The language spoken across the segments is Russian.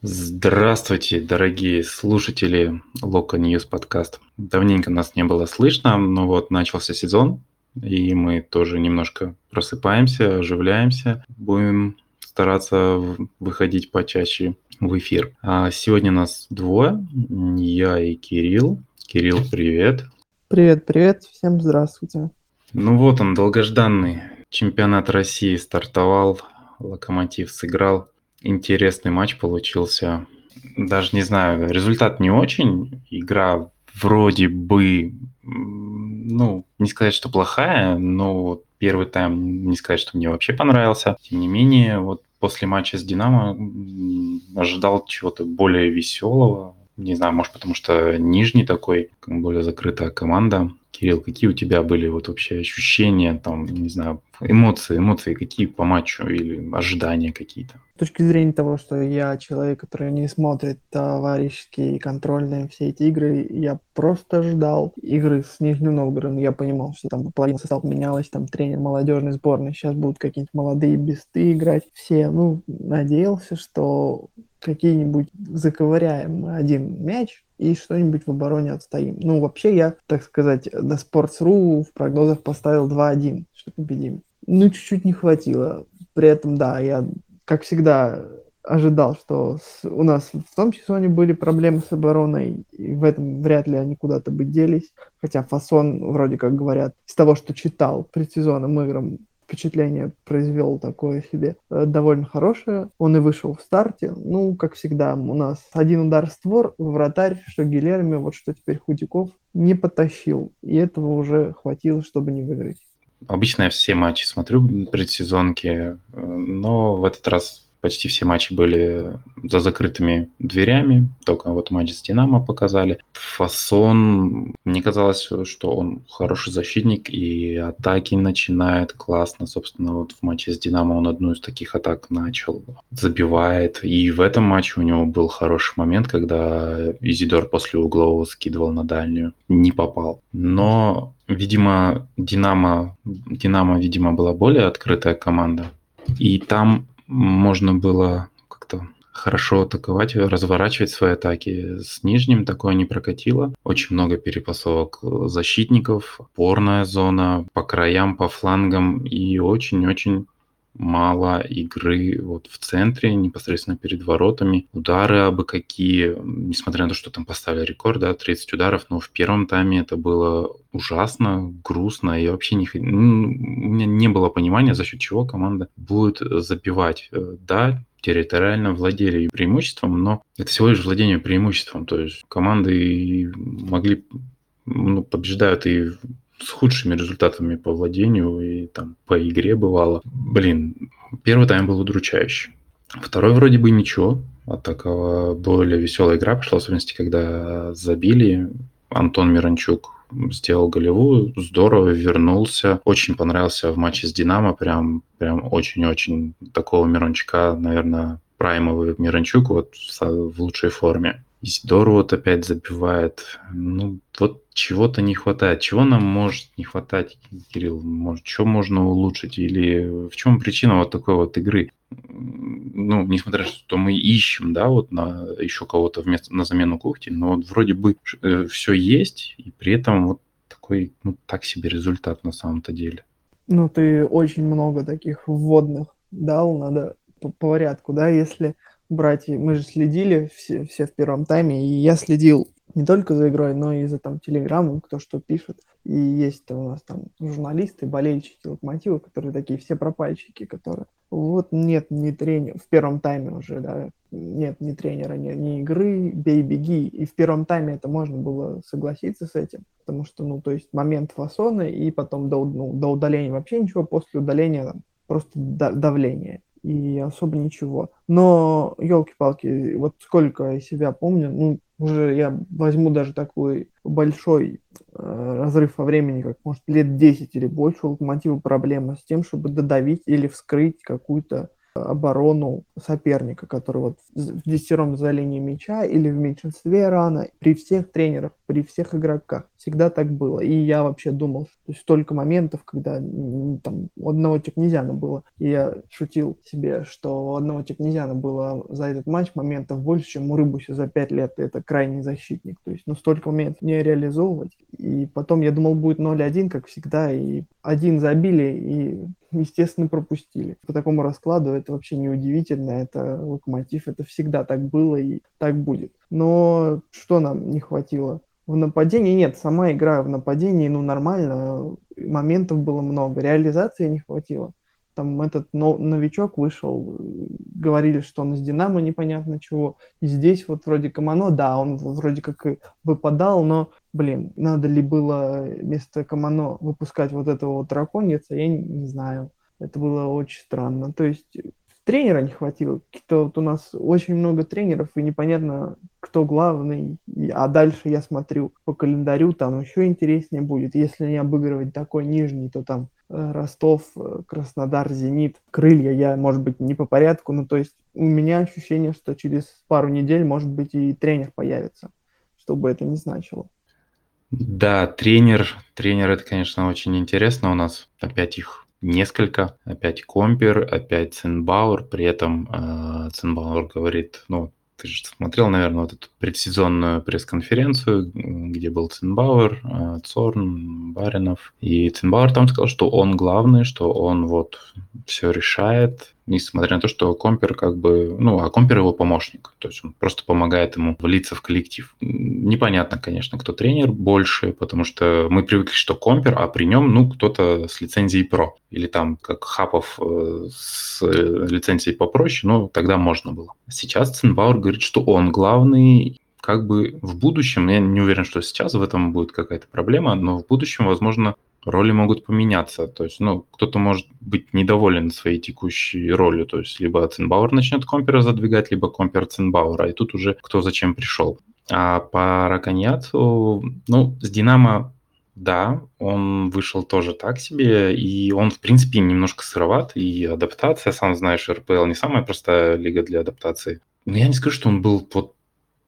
Здравствуйте, дорогие слушатели Loko News подкаст. Давненько нас не было слышно, но вот начался сезон, и мы тоже немножко просыпаемся, оживляемся. Будем стараться выходить почаще в эфир. А сегодня нас двое, я и Кирилл. Кирилл, привет. Привет, привет, всем здравствуйте. Ну вот он, долгожданный чемпионат России стартовал, Локомотив сыграл интересный матч получился. Даже не знаю, результат не очень. Игра вроде бы, ну, не сказать, что плохая, но первый тайм не сказать, что мне вообще понравился. Тем не менее, вот после матча с Динамо ожидал чего-то более веселого. Не знаю, может, потому что нижний такой, более закрытая команда. Кирилл, какие у тебя были вот вообще ощущения, там, не знаю, эмоции, эмоции какие по матчу или ожидания какие-то? С точки зрения того, что я человек, который не смотрит товарищеские контрольные все эти игры, я просто ждал игры с Нижним Новгородом. Я понимал, что там половина состава менялась, там тренер молодежной сборной, сейчас будут какие-нибудь молодые бесты играть. Все, ну, надеялся, что какие-нибудь заковыряем один мяч, и что-нибудь в обороне отстоим. Ну, вообще я, так сказать, на Sports.ru в прогнозах поставил 2-1, что победим. Ну, чуть-чуть не хватило. При этом, да, я, как всегда, ожидал, что с, у нас в том сезоне были проблемы с обороной, и в этом вряд ли они куда-то бы делись. Хотя фасон, вроде как говорят, из того, что читал предсезонным играм, впечатление произвел такое себе э, довольно хорошее. Он и вышел в старте. Ну, как всегда, у нас один удар створ, вратарь, что Гилерми, вот что теперь Худяков, не потащил. И этого уже хватило, чтобы не выиграть. Обычно я все матчи смотрю предсезонки, э, но в этот раз Почти все матчи были за закрытыми дверями, только вот матч с Динамо показали. Фасон, мне казалось, что он хороший защитник и атаки начинает классно. Собственно, вот в матче с Динамо он одну из таких атак начал, забивает. И в этом матче у него был хороший момент, когда Изидор после углового скидывал на дальнюю. Не попал. Но, видимо, Динамо, Динамо, видимо, была более открытая команда. И там можно было как-то хорошо атаковать, разворачивать свои атаки. С нижним такое не прокатило. Очень много перепасовок защитников, опорная зона, по краям, по флангам и очень-очень мало игры вот в центре, непосредственно перед воротами. Удары абы какие, несмотря на то, что там поставили рекорд, да, 30 ударов, но в первом тайме это было ужасно, грустно, и вообще не, ну, у меня не было понимания, за счет чего команда будет забивать. Э, да, территориально владели преимуществом, но это всего лишь владение преимуществом. То есть команды могли ну, побеждают и с худшими результатами по владению и там по игре бывало. Блин, первый тайм был удручающий. Второй вроде бы ничего. А такого более веселая игра пошла, в особенности, когда забили. Антон Миранчук сделал голевую, здорово вернулся. Очень понравился в матче с Динамо, прям, прям очень-очень такого Миранчука, наверное, праймовый Миранчук вот в лучшей форме. Здорово вот опять забивает. Ну, вот чего-то не хватает. Чего нам может не хватать, Кирилл? Может, что можно улучшить? Или в чем причина вот такой вот игры? Ну, несмотря на то, что мы ищем, да, вот на еще кого-то вместо, на замену Кухти, но вот вроде бы э, все есть, и при этом вот такой, ну, так себе результат на самом-то деле. Ну, ты очень много таких вводных дал, надо по порядку, да, если брать, мы же следили все, все в первом тайме, и я следил не только за игрой, но и за там телеграммом, кто что пишет. И есть у нас там журналисты, болельщики локомотива, которые такие все пропальщики, которые вот нет ни тренера, в первом тайме уже, да, нет ни тренера, ни, ни игры, бей, беги. И в первом тайме это можно было согласиться с этим, потому что, ну, то есть момент фасона и потом до, ну, до удаления вообще ничего, после удаления там, просто давление и особо ничего. Но, елки-палки, вот сколько я себя помню, ну, уже я возьму даже такой большой э, разрыв во времени, как, может, лет 10 или больше у Локомотива проблема с тем, чтобы додавить или вскрыть какую-то оборону соперника, который вот в десятером за линией мяча или в меньшинстве рано, при всех тренерах, при всех игроках. Всегда так было. И я вообще думал, то есть столько моментов, когда там у одного Текнезяна было. И я шутил себе, что у одного Текнезяна было за этот матч моментов больше, чем у Рыбуся за пять лет. Это крайний защитник. То есть, ну, столько моментов не реализовывать. И потом я думал, будет 0-1, как всегда, и один забили, и естественно, пропустили. По такому раскладу это вообще не удивительно, это локомотив, это всегда так было и так будет. Но что нам не хватило? В нападении нет, сама игра в нападении, ну, нормально, моментов было много, реализации не хватило. Там этот новичок вышел, говорили, что он из Динамо непонятно чего. И здесь вот вроде Камано, да, он вроде как и выпадал, но, блин, надо ли было вместо Камано выпускать вот этого вот драконица, я не, знаю. Это было очень странно. То есть тренера не хватило. Какие-то вот у нас очень много тренеров, и непонятно, кто главный. А дальше я смотрю по календарю, там еще интереснее будет. Если не обыгрывать такой нижний, то там э, Ростов, э, Краснодар, Зенит, Крылья. Я, может быть, не по порядку, но то есть у меня ощущение, что через пару недель, может быть, и тренер появится, что бы это ни значило. Да, тренер, тренер, это, конечно, очень интересно у нас. Опять их несколько. Опять Компер, опять Цинбауэр. При этом э, Цинбауэр говорит, ну, ты же смотрел, наверное, вот эту предсезонную пресс-конференцию, где был Цинбауэр, э, Цорн, Баринов. И Цинбауэр там сказал, что он главный, что он вот все решает, несмотря на то, что Компер как бы, ну, а Компер его помощник, то есть он просто помогает ему влиться в коллектив. Непонятно, конечно, кто тренер больше, потому что мы привыкли, что Компер, а при нем, ну, кто-то с лицензией про, или там как Хапов э, с лицензией попроще, ну, тогда можно было. Сейчас Цинбауэр говорит, что он главный, как бы в будущем, я не уверен, что сейчас в этом будет какая-то проблема, но в будущем, возможно, роли могут поменяться. То есть, ну, кто-то может быть недоволен своей текущей ролью. То есть, либо Цинбауэр начнет Компера задвигать, либо Компер Цинбауэра. И тут уже кто зачем пришел. А по Раконьяцу, ну, с Динамо, да, он вышел тоже так себе, и он, в принципе, немножко сыроват, и адаптация, сам знаешь, РПЛ не самая простая лига для адаптации. Но я не скажу, что он был вот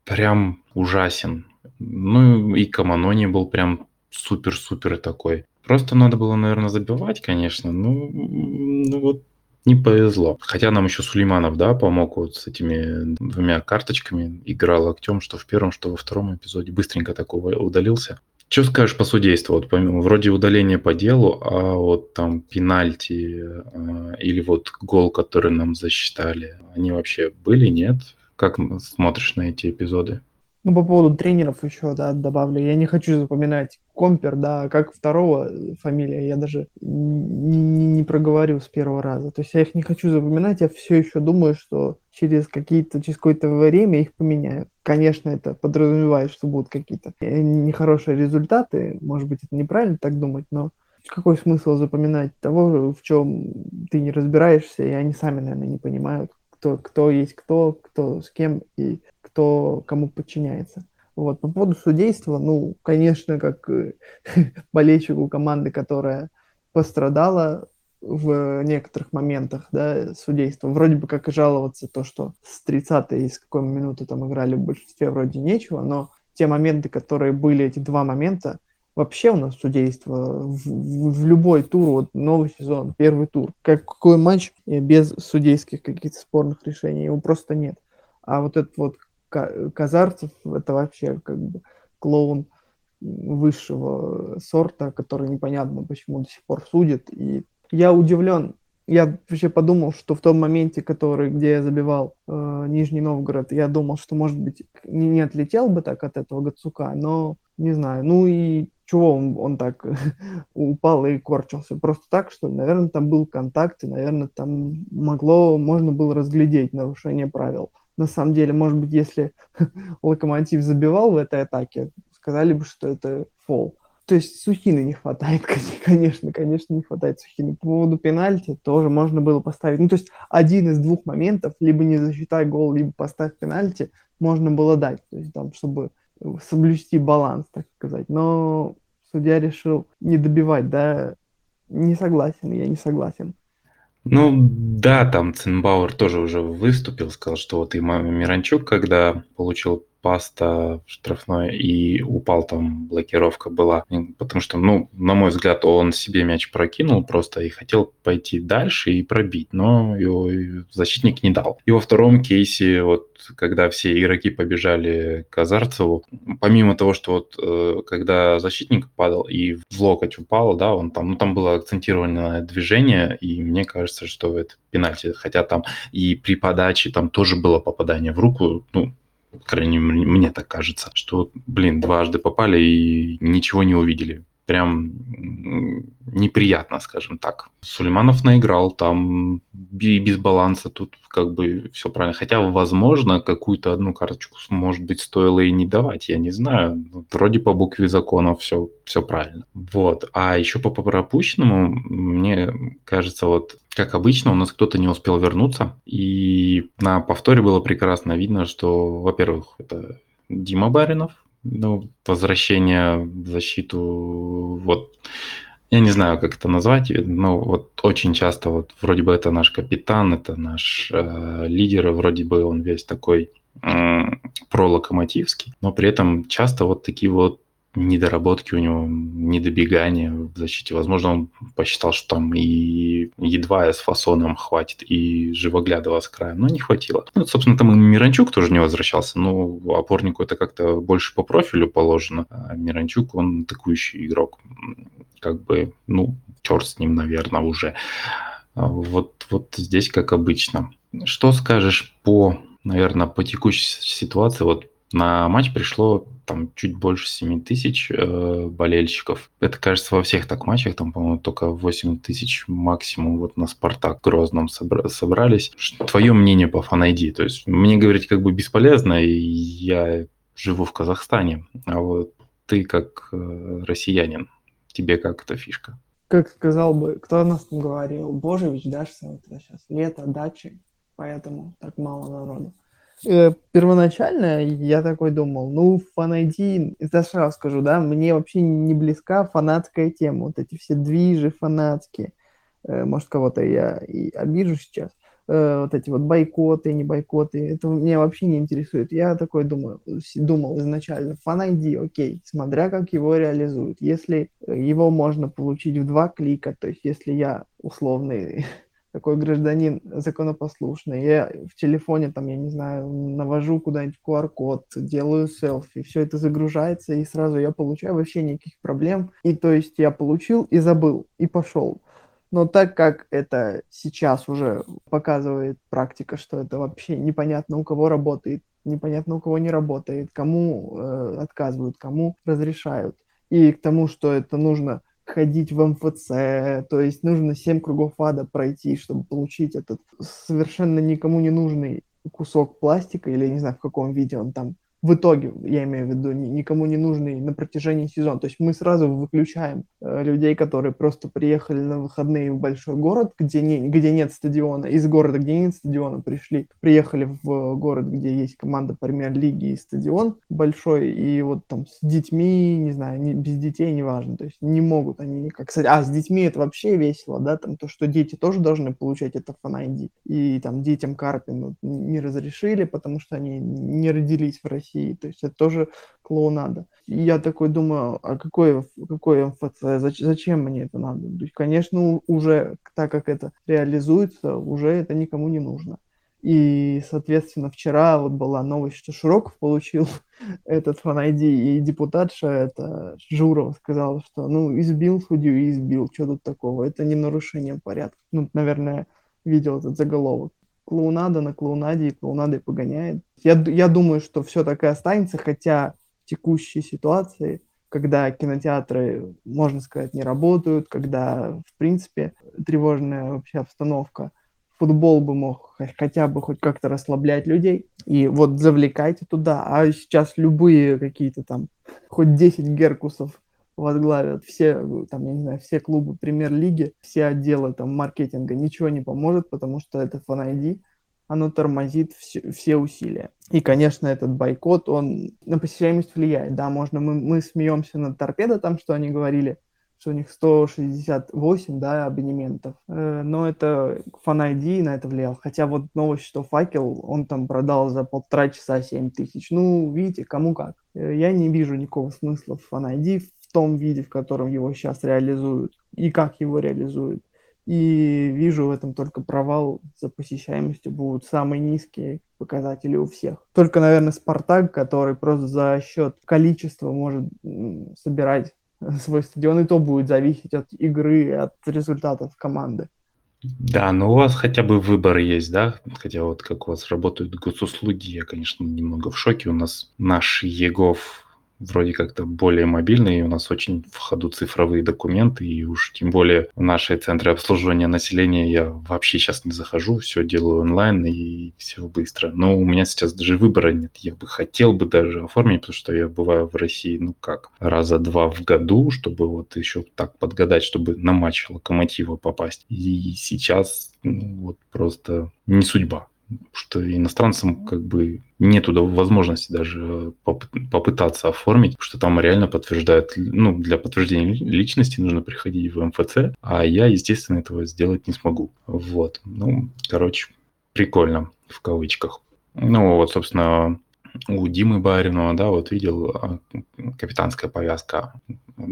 прям ужасен. Ну, и Каманони был прям супер-супер такой. Просто надо было, наверное, забивать, конечно. Ну, ну вот не повезло. Хотя нам еще Сулейманов, да, помог вот с этими двумя карточками. Играл актем, что в первом, что во втором эпизоде. Быстренько такого удалился. Что скажешь по судейству? Вот помимо, вроде удаления по делу, а вот там пенальти э, или вот гол, который нам засчитали, они вообще были, нет? Как смотришь на эти эпизоды? Ну, по поводу тренеров еще, да, добавлю. Я не хочу запоминать Компер, да, как второго фамилия, я даже не, не, проговорю с первого раза. То есть я их не хочу запоминать, я все еще думаю, что через какие-то, через какое-то время их поменяют. Конечно, это подразумевает, что будут какие-то нехорошие результаты. Может быть, это неправильно так думать, но какой смысл запоминать того, в чем ты не разбираешься, и они сами, наверное, не понимают, кто, кто есть кто, кто с кем и кто кому подчиняется. Вот. По поводу судейства, ну, конечно, как э, болельщику команды, которая пострадала в некоторых моментах, да, судейства. Вроде бы как и жаловаться то, что с 30-й из какой минуты там играли в большинстве вроде нечего, но те моменты, которые были, эти два момента, вообще у нас судейство в, в, в любой тур, вот новый сезон, первый тур, как, какой матч без судейских каких-то спорных решений, его просто нет. А вот этот вот Казарцев это вообще как бы клоун высшего сорта, который непонятно почему до сих пор судит. И я удивлен. Я вообще подумал, что в том моменте, который, где я забивал э, Нижний Новгород, я думал, что, может быть, не, не отлетел бы так от этого Гацука, но не знаю. Ну и чего он, он так упал и корчился? Просто так, что, наверное, там был контакт, и, наверное, там могло, можно было разглядеть нарушение правил на самом деле, может быть, если Локомотив забивал в этой атаке, сказали бы, что это фол. То есть Сухины не хватает, конечно, конечно, не хватает Сухины. По поводу пенальти тоже можно было поставить. Ну, то есть один из двух моментов, либо не засчитай гол, либо поставь пенальти, можно было дать, то есть там, чтобы соблюсти баланс, так сказать. Но судья решил не добивать, да, не согласен, я не согласен. Ну да, там Цинбауэр тоже уже выступил, сказал, что вот и Миранчук, когда получил паста штрафной и упал там, блокировка была. Потому что, ну, на мой взгляд, он себе мяч прокинул просто и хотел пойти дальше и пробить, но его защитник не дал. И во втором кейсе, вот когда все игроки побежали к Азарцеву, помимо того, что вот э, когда защитник падал и в локоть упал, да, он там, ну там было акцентированное движение, и мне кажется, что это пенальти, хотя там и при подаче там тоже было попадание в руку, ну, крайне мне так кажется, что, блин, дважды попали и ничего не увидели. Прям неприятно, скажем так. Сулейманов наиграл, там без баланса, тут как бы все правильно. Хотя, возможно, какую-то одну карточку, может быть, стоило и не давать, я не знаю. Вроде по букве закона все, все правильно. Вот. А еще по пропущенному, мне кажется, вот как обычно, у нас кто-то не успел вернуться, и на повторе было прекрасно видно, что, во-первых, это Дима Баринов, ну, возвращение в защиту, вот, я не знаю, как это назвать, но вот очень часто вот вроде бы это наш капитан, это наш э, лидер, вроде бы он весь такой э, пролокомотивский, но при этом часто вот такие вот недоработки у него, недобегания в защите. Возможно, он посчитал, что там и едва с фасоном хватит, и Живоглядова с края, но не хватило. Ну, собственно, там и Миранчук тоже не возвращался, но опорнику это как-то больше по профилю положено. А Миранчук, он атакующий игрок. Как бы, ну, черт с ним, наверное, уже. А вот, вот здесь как обычно. Что скажешь по, наверное, по текущей ситуации? Вот на матч пришло там чуть больше 7 тысяч э, болельщиков. Это, кажется, во всех так матчах, там, по-моему, только 8 тысяч максимум вот на Спартак Грозном собра- собрались. Твое мнение по фанайди? То есть мне говорить как бы бесполезно, и я живу в Казахстане, а вот ты как э, россиянин, тебе как эта фишка? Как сказал бы, кто нас там говорил, Божевич, да, что это сейчас лето, дачи, поэтому так мало народу. Э, первоначально я такой думал, ну, фанайди, это сразу скажу, да, мне вообще не близка фанатская тема, вот эти все движи фанатские, э, может, кого-то я и обижу сейчас, э, вот эти вот бойкоты, не бойкоты, это меня вообще не интересует. Я такой думаю, думал изначально, фанайди, окей, смотря как его реализуют. Если его можно получить в два клика, то есть если я условный такой гражданин законопослушный. Я в телефоне, там, я не знаю, навожу куда-нибудь QR-код, делаю селфи, все это загружается, и сразу я получаю вообще никаких проблем. И то есть я получил и забыл, и пошел. Но так как это сейчас уже показывает практика, что это вообще непонятно у кого работает, непонятно у кого не работает, кому э, отказывают, кому разрешают. И к тому, что это нужно ходить в МФЦ, то есть нужно 7 кругов ада пройти, чтобы получить этот совершенно никому не нужный кусок пластика, или я не знаю, в каком виде он там в итоге, я имею в виду, никому не нужный на протяжении сезона. То есть мы сразу выключаем э, людей, которые просто приехали на выходные в большой город, где, не, где нет стадиона, из города, где нет стадиона, пришли, приехали в город, где есть команда премьер-лиги и стадион большой, и вот там с детьми, не знаю, не, без детей, неважно, то есть не могут они никак... А с детьми это вообще весело, да, там то, что дети тоже должны получать это фан и там детям Карпину не разрешили, потому что они не родились в России, России. То есть это тоже клоунада. И я такой думаю, а какой, какой МФЦ, зачем мне это надо? То есть, конечно, уже так как это реализуется, уже это никому не нужно. И, соответственно, вчера вот была новость, что Широков получил этот фан и депутатша, это Журова, сказала, что, ну, избил судью и избил, что тут такого, это не нарушение порядка. Ну, наверное, видел этот заголовок клоунада на клоунаде и клоунадой погоняет. Я, я думаю, что все так и останется, хотя в текущей ситуации, когда кинотеатры, можно сказать, не работают, когда, в принципе, тревожная вообще обстановка, футбол бы мог хотя бы хоть как-то расслаблять людей. И вот завлекайте туда. А сейчас любые какие-то там, хоть 10 геркусов возглавят все, там, я не знаю, все клубы премьер-лиги, все отделы там маркетинга, ничего не поможет, потому что это фан оно тормозит все, все усилия. И, конечно, этот бойкот, он на посещаемость влияет. Да, можно, мы, мы смеемся над торпедо там, что они говорили, что у них 168, да, абонементов. Э, но это ID на это влиял. Хотя вот новость, что факел, он там продал за полтора часа 7 тысяч. Ну, видите, кому как. Э, я не вижу никакого смысла в ID том виде, в котором его сейчас реализуют и как его реализуют. И вижу в этом только провал за посещаемостью будут самые низкие показатели у всех. Только, наверное, Спартак, который просто за счет количества может собирать свой стадион, и то будет зависеть от игры, от результатов команды. Да, но у вас хотя бы выбор есть, да? Хотя вот как у вас работают госуслуги, я, конечно, немного в шоке. У нас наш ЕГОВ вроде как-то более мобильный, и у нас очень в ходу цифровые документы, и уж тем более в наши центры обслуживания населения я вообще сейчас не захожу, все делаю онлайн и все быстро. Но у меня сейчас даже выбора нет. Я бы хотел бы даже оформить, потому что я бываю в России, ну как, раза два в году, чтобы вот еще так подгадать, чтобы на матч Локомотива попасть. И сейчас ну, вот просто не судьба что иностранцам как бы нету возможности даже попытаться оформить, что там реально подтверждают, ну, для подтверждения личности нужно приходить в МФЦ, а я, естественно, этого сделать не смогу. Вот. Ну, короче, прикольно в кавычках. Ну, вот, собственно, у Димы Баринова, да, вот видел а, капитанская повязка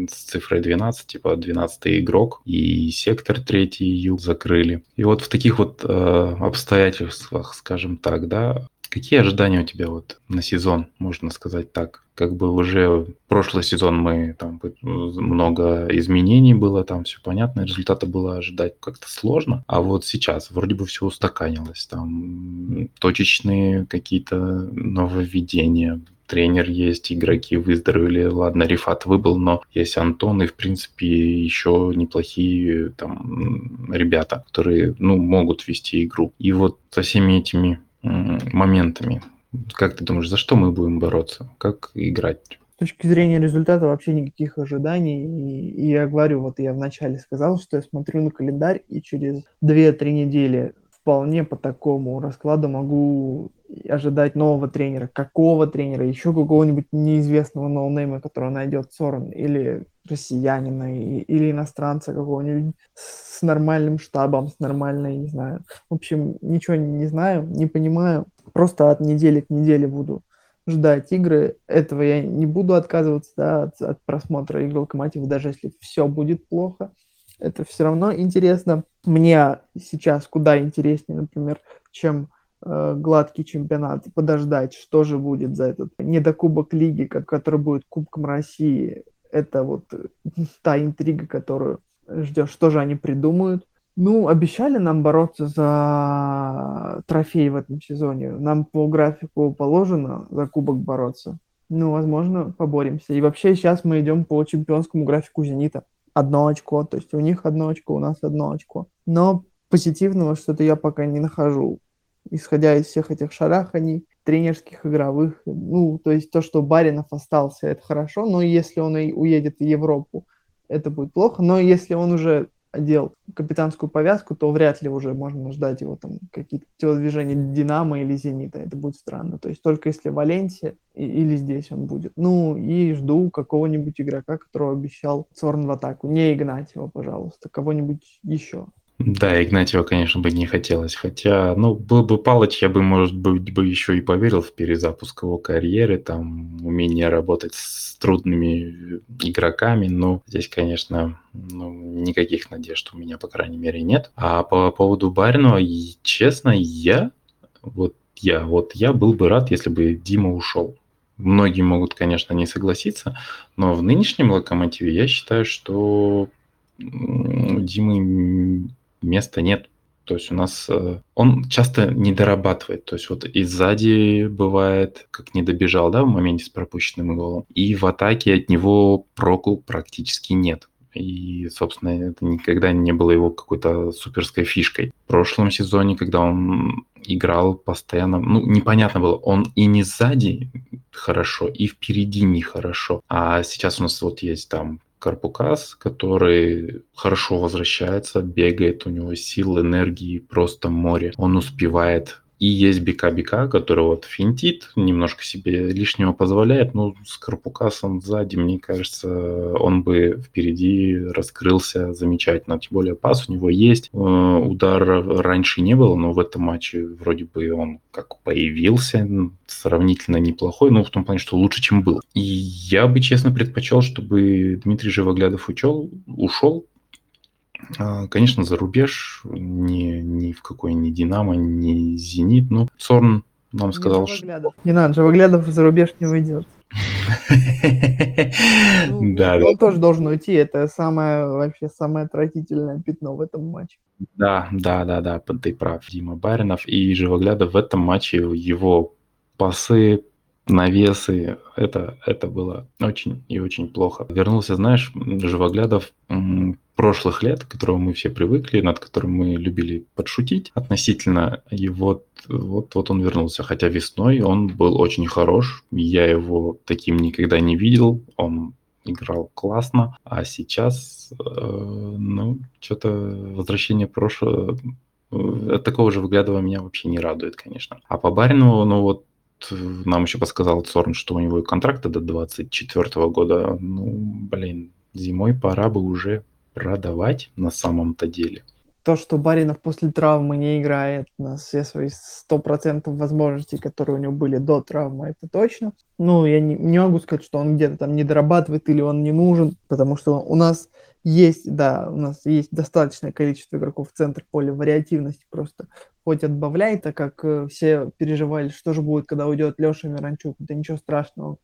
с цифрой 12, типа 12 игрок, и сектор третий ю закрыли. И вот в таких вот э, обстоятельствах, скажем так, да, Какие ожидания у тебя вот на сезон, можно сказать так? Как бы уже прошлый сезон мы там много изменений было, там все понятно, результата было ожидать как-то сложно, а вот сейчас вроде бы все устаканилось, там точечные какие-то нововведения, тренер есть, игроки выздоровели. Ладно, Рифат выбыл, но есть Антон и, в принципе, еще неплохие там ребята, которые, ну, могут вести игру. И вот со всеми этими моментами. Как ты думаешь, за что мы будем бороться? Как играть? С точки зрения результата вообще никаких ожиданий. И, и я говорю, вот я вначале сказал, что я смотрю на календарь, и через 2-3 недели вполне по такому раскладу могу ожидать нового тренера. Какого тренера? Еще какого-нибудь неизвестного ноунейма, которого найдет Сорен, или россиянина, или иностранца какого-нибудь с нормальным штабом, с нормальной, не знаю. В общем, ничего не знаю, не понимаю. Просто от недели к неделе буду ждать игры. Этого я не буду отказываться да, от, от просмотра игр Локомотива, даже если все будет плохо. Это все равно интересно. Мне сейчас куда интереснее, например, чем гладкий чемпионат, подождать, что же будет за этот недокубок лиги, который будет Кубком России. Это вот та интрига, которую ждешь, что же они придумают. Ну, обещали нам бороться за трофей в этом сезоне. Нам по графику положено за кубок бороться. Ну, возможно, поборемся. И вообще сейчас мы идем по чемпионскому графику «Зенита». Одно очко, то есть у них одно очко, у нас одно очко. Но позитивного что-то я пока не нахожу. Исходя из всех этих шараханий, тренерских, игровых. Ну, то есть то, что Баринов остался, это хорошо, но если он и уедет в Европу, это будет плохо. Но если он уже одел капитанскую повязку, то вряд ли уже можно ждать его там какие-то телодвижения Динамо или Зенита. Это будет странно. То есть только если Валенсия или здесь он будет. Ну и жду какого-нибудь игрока, которого обещал Цорн в атаку. Не Игнатьева, пожалуйста, кого-нибудь еще. Да, Игнатьева, конечно, бы не хотелось. Хотя, ну, был бы Палыч, я бы, может быть, бы еще и поверил в перезапуск его карьеры, там, умение работать с трудными игроками. Но здесь, конечно, ну, никаких надежд у меня, по крайней мере, нет. А по поводу Баринова, честно, я, вот я, вот я был бы рад, если бы Дима ушел. Многие могут, конечно, не согласиться, но в нынешнем локомотиве я считаю, что Димы места нет. То есть у нас э, он часто не дорабатывает. То есть вот и сзади бывает, как не добежал, да, в моменте с пропущенным голом. И в атаке от него проку практически нет. И, собственно, это никогда не было его какой-то суперской фишкой. В прошлом сезоне, когда он играл постоянно, ну, непонятно было, он и не сзади хорошо, и впереди нехорошо. А сейчас у нас вот есть там Карпукас, который хорошо возвращается, бегает, у него сил, энергии, просто море. Он успевает И есть Бика-Бика, который вот финтит, немножко себе лишнего позволяет. Ну, с Карпукасом сзади, мне кажется, он бы впереди раскрылся замечательно. Тем более пас у него есть. Э, удара раньше не было, но в этом матче вроде бы он как появился, сравнительно неплохой, ну, в том плане, что лучше, чем был. И я бы, честно, предпочел, чтобы Дмитрий Живоглядов учел, ушел, Конечно, за рубеж, ни, ни в какой ни Динамо, ни Зенит. Ну, Сорн нам сказал, не что... Не надо, Живоглядов за рубеж не уйдет. Ну, да, он тоже должен уйти. Это самое вообще самое отвратительное пятно в этом матче. Да, да, да, да, ты прав, Дима Баринов. И Живоглядов в этом матче его пасы, навесы, это, это было очень и очень плохо. Вернулся, знаешь, Живоглядов прошлых лет, к которому мы все привыкли, над которым мы любили подшутить относительно, и вот, вот, вот он вернулся. Хотя весной он был очень хорош, я его таким никогда не видел, он играл классно, а сейчас, э, ну, что-то возвращение прошлого, э, такого же выглядывая меня вообще не радует, конечно. А по Барину, ну вот нам еще подсказал Цорн, что у него контракт до 24 года. Ну, блин, зимой пора бы уже продавать на самом-то деле. То, что Баринов после травмы не играет на все свои 100% возможностей, которые у него были до травмы, это точно. Ну, я не, не могу сказать, что он где-то там не дорабатывает или он не нужен, потому что у нас есть, да, у нас есть достаточное количество игроков в центр поля, вариативности просто хоть отбавляй, так как э, все переживали, что же будет, когда уйдет Леша Миранчук. Да ничего страшного,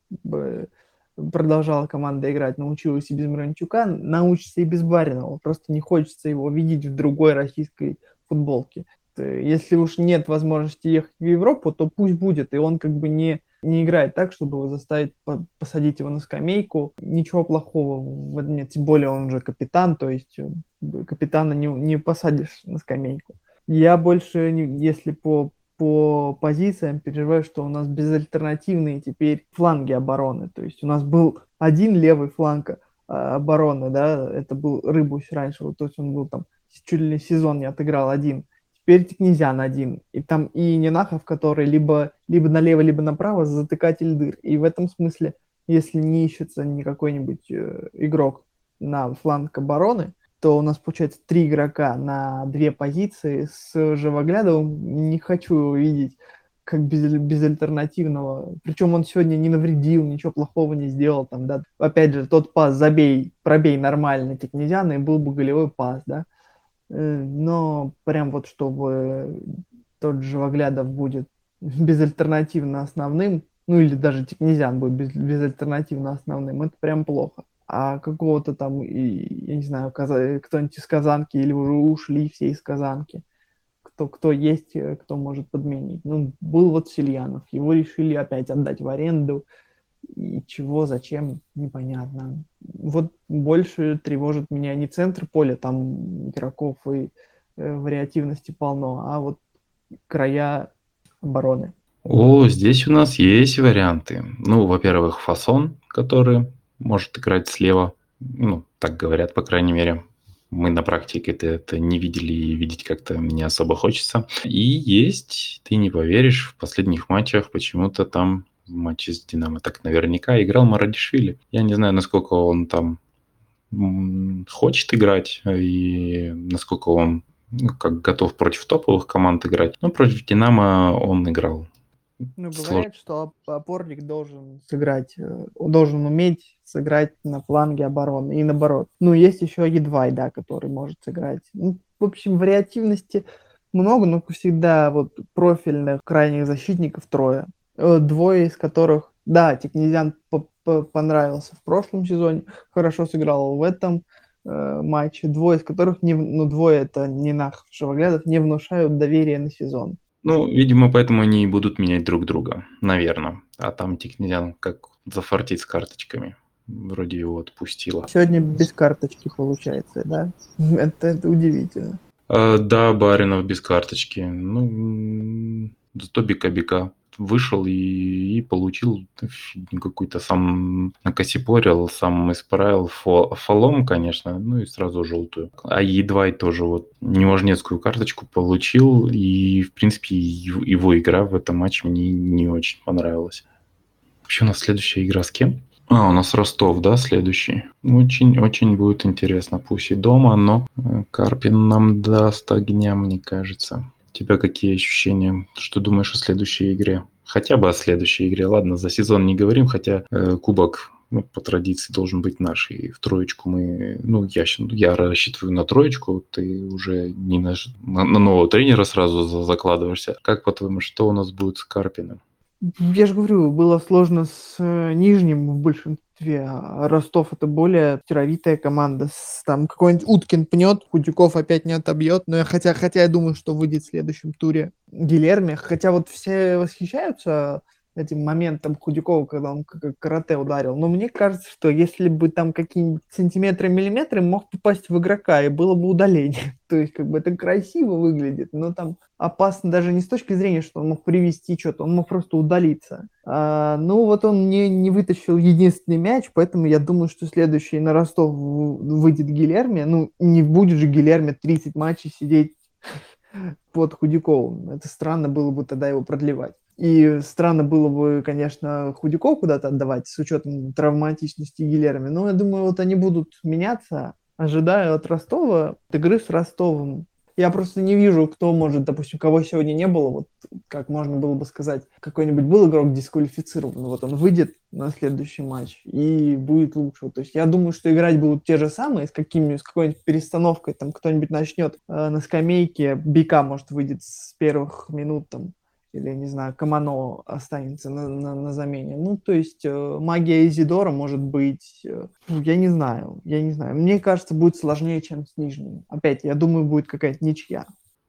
продолжала команда играть, научилась и без Миранчука, научится и без Баринова. Просто не хочется его видеть в другой российской футболке. Если уж нет возможности ехать в Европу, то пусть будет, и он как бы не не играет так, чтобы заставить посадить его на скамейку. Ничего плохого нет. Тем более он же капитан, то есть э, капитана не, не посадишь на скамейку. Я больше, если по, по позициям, переживаю, что у нас безальтернативные теперь фланги обороны. То есть у нас был один левый фланг а, обороны, да, это был Рыбусь раньше, вот, то есть он был там чуть ли сезон не отыграл один Теперь Тикнезян один. И там и Ненахов, который либо, либо налево, либо направо затыкатель дыр. И в этом смысле, если не ищется ни какой-нибудь э, игрок на фланг обороны, то у нас получается три игрока на две позиции. С Живоглядовым не хочу видеть как без, безальтернативного. Причем он сегодня не навредил, ничего плохого не сделал. Там, да. Опять же, тот пас забей, пробей нормально Тикнезяна, и был бы голевой пас, да. Э, но прям вот чтобы тот же Ваглядов будет безальтернативно основным, ну или даже Тикнезян будет без, безальтернативно основным, это прям плохо. А какого-то там, я не знаю, кто-нибудь из Казанки или уже ушли все из Казанки, кто, кто есть, э, кто может подменить. Ну, был вот Сильянов, его решили опять отдать в аренду, и чего, зачем, непонятно. Вот больше тревожит меня не центр поля, там игроков и э, вариативности полно, а вот края обороны. О, здесь у нас есть варианты. Ну, во-первых, Фасон, который может играть слева. Ну, так говорят, по крайней мере. Мы на практике это, это не видели и видеть как-то не особо хочется. И есть, ты не поверишь, в последних матчах почему-то там в матче с Динамо. Так наверняка играл Марадишвили. Я не знаю, насколько он там хочет играть и насколько он ну, как готов против топовых команд играть. Но против Динамо он играл. Ну, бывает, что опорник должен сыграть, э, должен уметь сыграть на фланге обороны и наоборот. Ну, есть еще Едвай, да, который может сыграть. Ну, в общем, вариативности много, но всегда вот профильных крайних защитников трое. Э, двое из которых, да, Тикнезян понравился в прошлом сезоне, хорошо сыграл в этом э, матче, двое из которых, не, ну, двое это не нах Шевоглядов, не внушают доверия на сезон. Ну, видимо, поэтому они и будут менять друг друга, наверное. А там Тикнезян как зафартит с карточками. Вроде его отпустила. Сегодня без карточки получается, да? Это, это удивительно. А, да, Баринов без карточки. Ну, зато бика-бика вышел и, и получил какой-то сам накосипорил, сам исправил фо, фолом, конечно, ну и сразу желтую. А едва тоже вот неважнецкую карточку получил, и, в принципе, его игра в этом матче мне не очень понравилась. Вообще у нас следующая игра с кем? А, у нас Ростов, да, следующий. Очень-очень будет интересно. Пусть и дома, но э, Карпин нам даст огня, мне кажется. Тебя какие ощущения? Что думаешь о следующей игре? Хотя бы о следующей игре. Ладно, за сезон не говорим, хотя э, кубок ну, по традиции должен быть наш. И в троечку мы, ну, я, я рассчитываю на троечку, ты уже не на, на, на нового тренера сразу закладываешься. Как по-твоему, что у нас будет с Карпиным? Я же говорю, было сложно с э, Нижним в большинстве, а Ростов это более тировитая команда. Там какой-нибудь Уткин пнет, Худяков опять не отобьет, но я, хотя, хотя я думаю, что выйдет в следующем туре Гилерми. Хотя вот все восхищаются этим моментом Худякова, когда он карате ударил. Но мне кажется, что если бы там какие-нибудь сантиметры, миллиметры мог попасть в игрока, и было бы удаление. То есть как бы это красиво выглядит, но там опасно даже не с точки зрения, что он мог привести что-то, он мог просто удалиться. А, ну вот он не, не вытащил единственный мяч, поэтому я думаю, что следующий на Ростов выйдет Гилерми. Ну не будет же Гилерми 30 матчей сидеть под Худяковым. Это странно было бы тогда его продлевать. И странно было бы, конечно, Худяков куда-то отдавать с учетом травматичности Гилерми. Но я думаю, вот они будут меняться. Ожидаю от Ростова от игры с Ростовом. Я просто не вижу, кто может, допустим, кого сегодня не было, вот как можно было бы сказать, какой-нибудь был игрок дисквалифицирован, вот он выйдет на следующий матч и будет лучше. То есть я думаю, что играть будут те же самые, с, какими, с какой-нибудь перестановкой, там кто-нибудь начнет э, на скамейке, Бика, может, выйдет с первых минут, там, или, не знаю, Камано останется на, на, на замене. Ну, то есть э, магия Изидора может быть, э, ну, я не знаю, я не знаю. Мне кажется, будет сложнее, чем с Нижним. Опять, я думаю, будет какая-то ничья.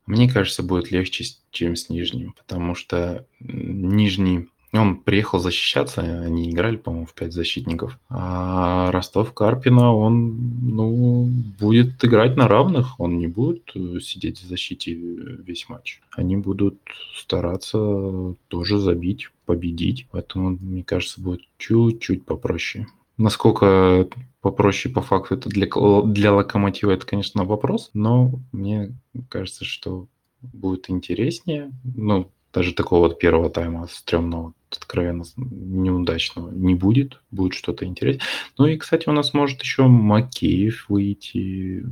Мне кажется, будет легче, чем с Нижним, потому что Нижний он приехал защищаться, они играли, по-моему, в пять защитников. А Ростов Карпина, он, ну, будет играть на равных, он не будет э, сидеть в защите весь матч. Они будут стараться тоже забить, победить. Поэтому, мне кажется, будет чуть-чуть попроще. Насколько попроще по факту это для, для локомотива, это, конечно, вопрос, но мне кажется, что будет интереснее. Ну, даже такого вот первого тайма стрёмного, откровенно неудачного не будет, будет что-то интересное. Ну и, кстати, у нас может еще Макеев выйти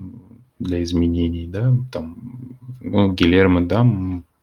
для изменений, да, там, ну, Гилермо, да,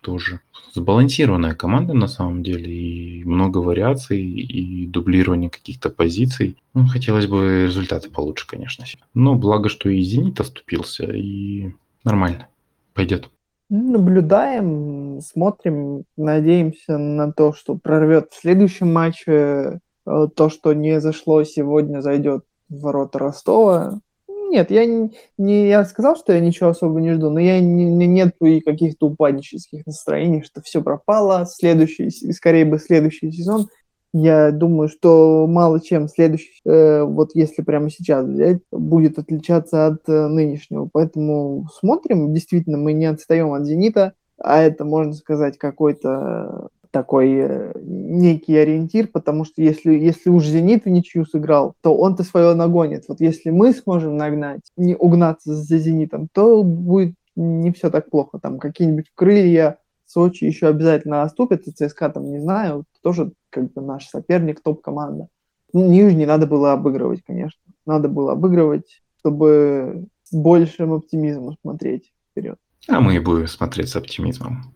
тоже сбалансированная команда на самом деле, и много вариаций, и дублирование каких-то позиций. Ну, хотелось бы результаты получше, конечно. Но благо, что и Зенит оступился, и нормально, пойдет. Наблюдаем, смотрим, надеемся на то, что прорвет в следующем матче. Э, то, что не зашло сегодня, зайдет в ворота Ростова. Нет, я не, не я сказал, что я ничего особо не жду, но я не, не нет и каких-то упаднических настроений, что все пропало. Следующий, скорее бы следующий сезон – я думаю, что мало чем следующий, э, вот если прямо сейчас взять, будет отличаться от э, нынешнего. Поэтому смотрим, действительно, мы не отстаем от «Зенита», а это, можно сказать, какой-то такой э, некий ориентир, потому что если, если уж «Зенит» ничью сыграл, то он-то свое нагонит. Вот если мы сможем нагнать, не угнаться за «Зенитом», то будет не все так плохо. Там какие-нибудь крылья Сочи еще обязательно оступят, и ЦСКА там, не знаю, тоже как бы наш соперник, топ-команда. Ну, Нижний надо было обыгрывать, конечно. Надо было обыгрывать, чтобы с большим оптимизмом смотреть вперед. А мы и будем смотреть с оптимизмом.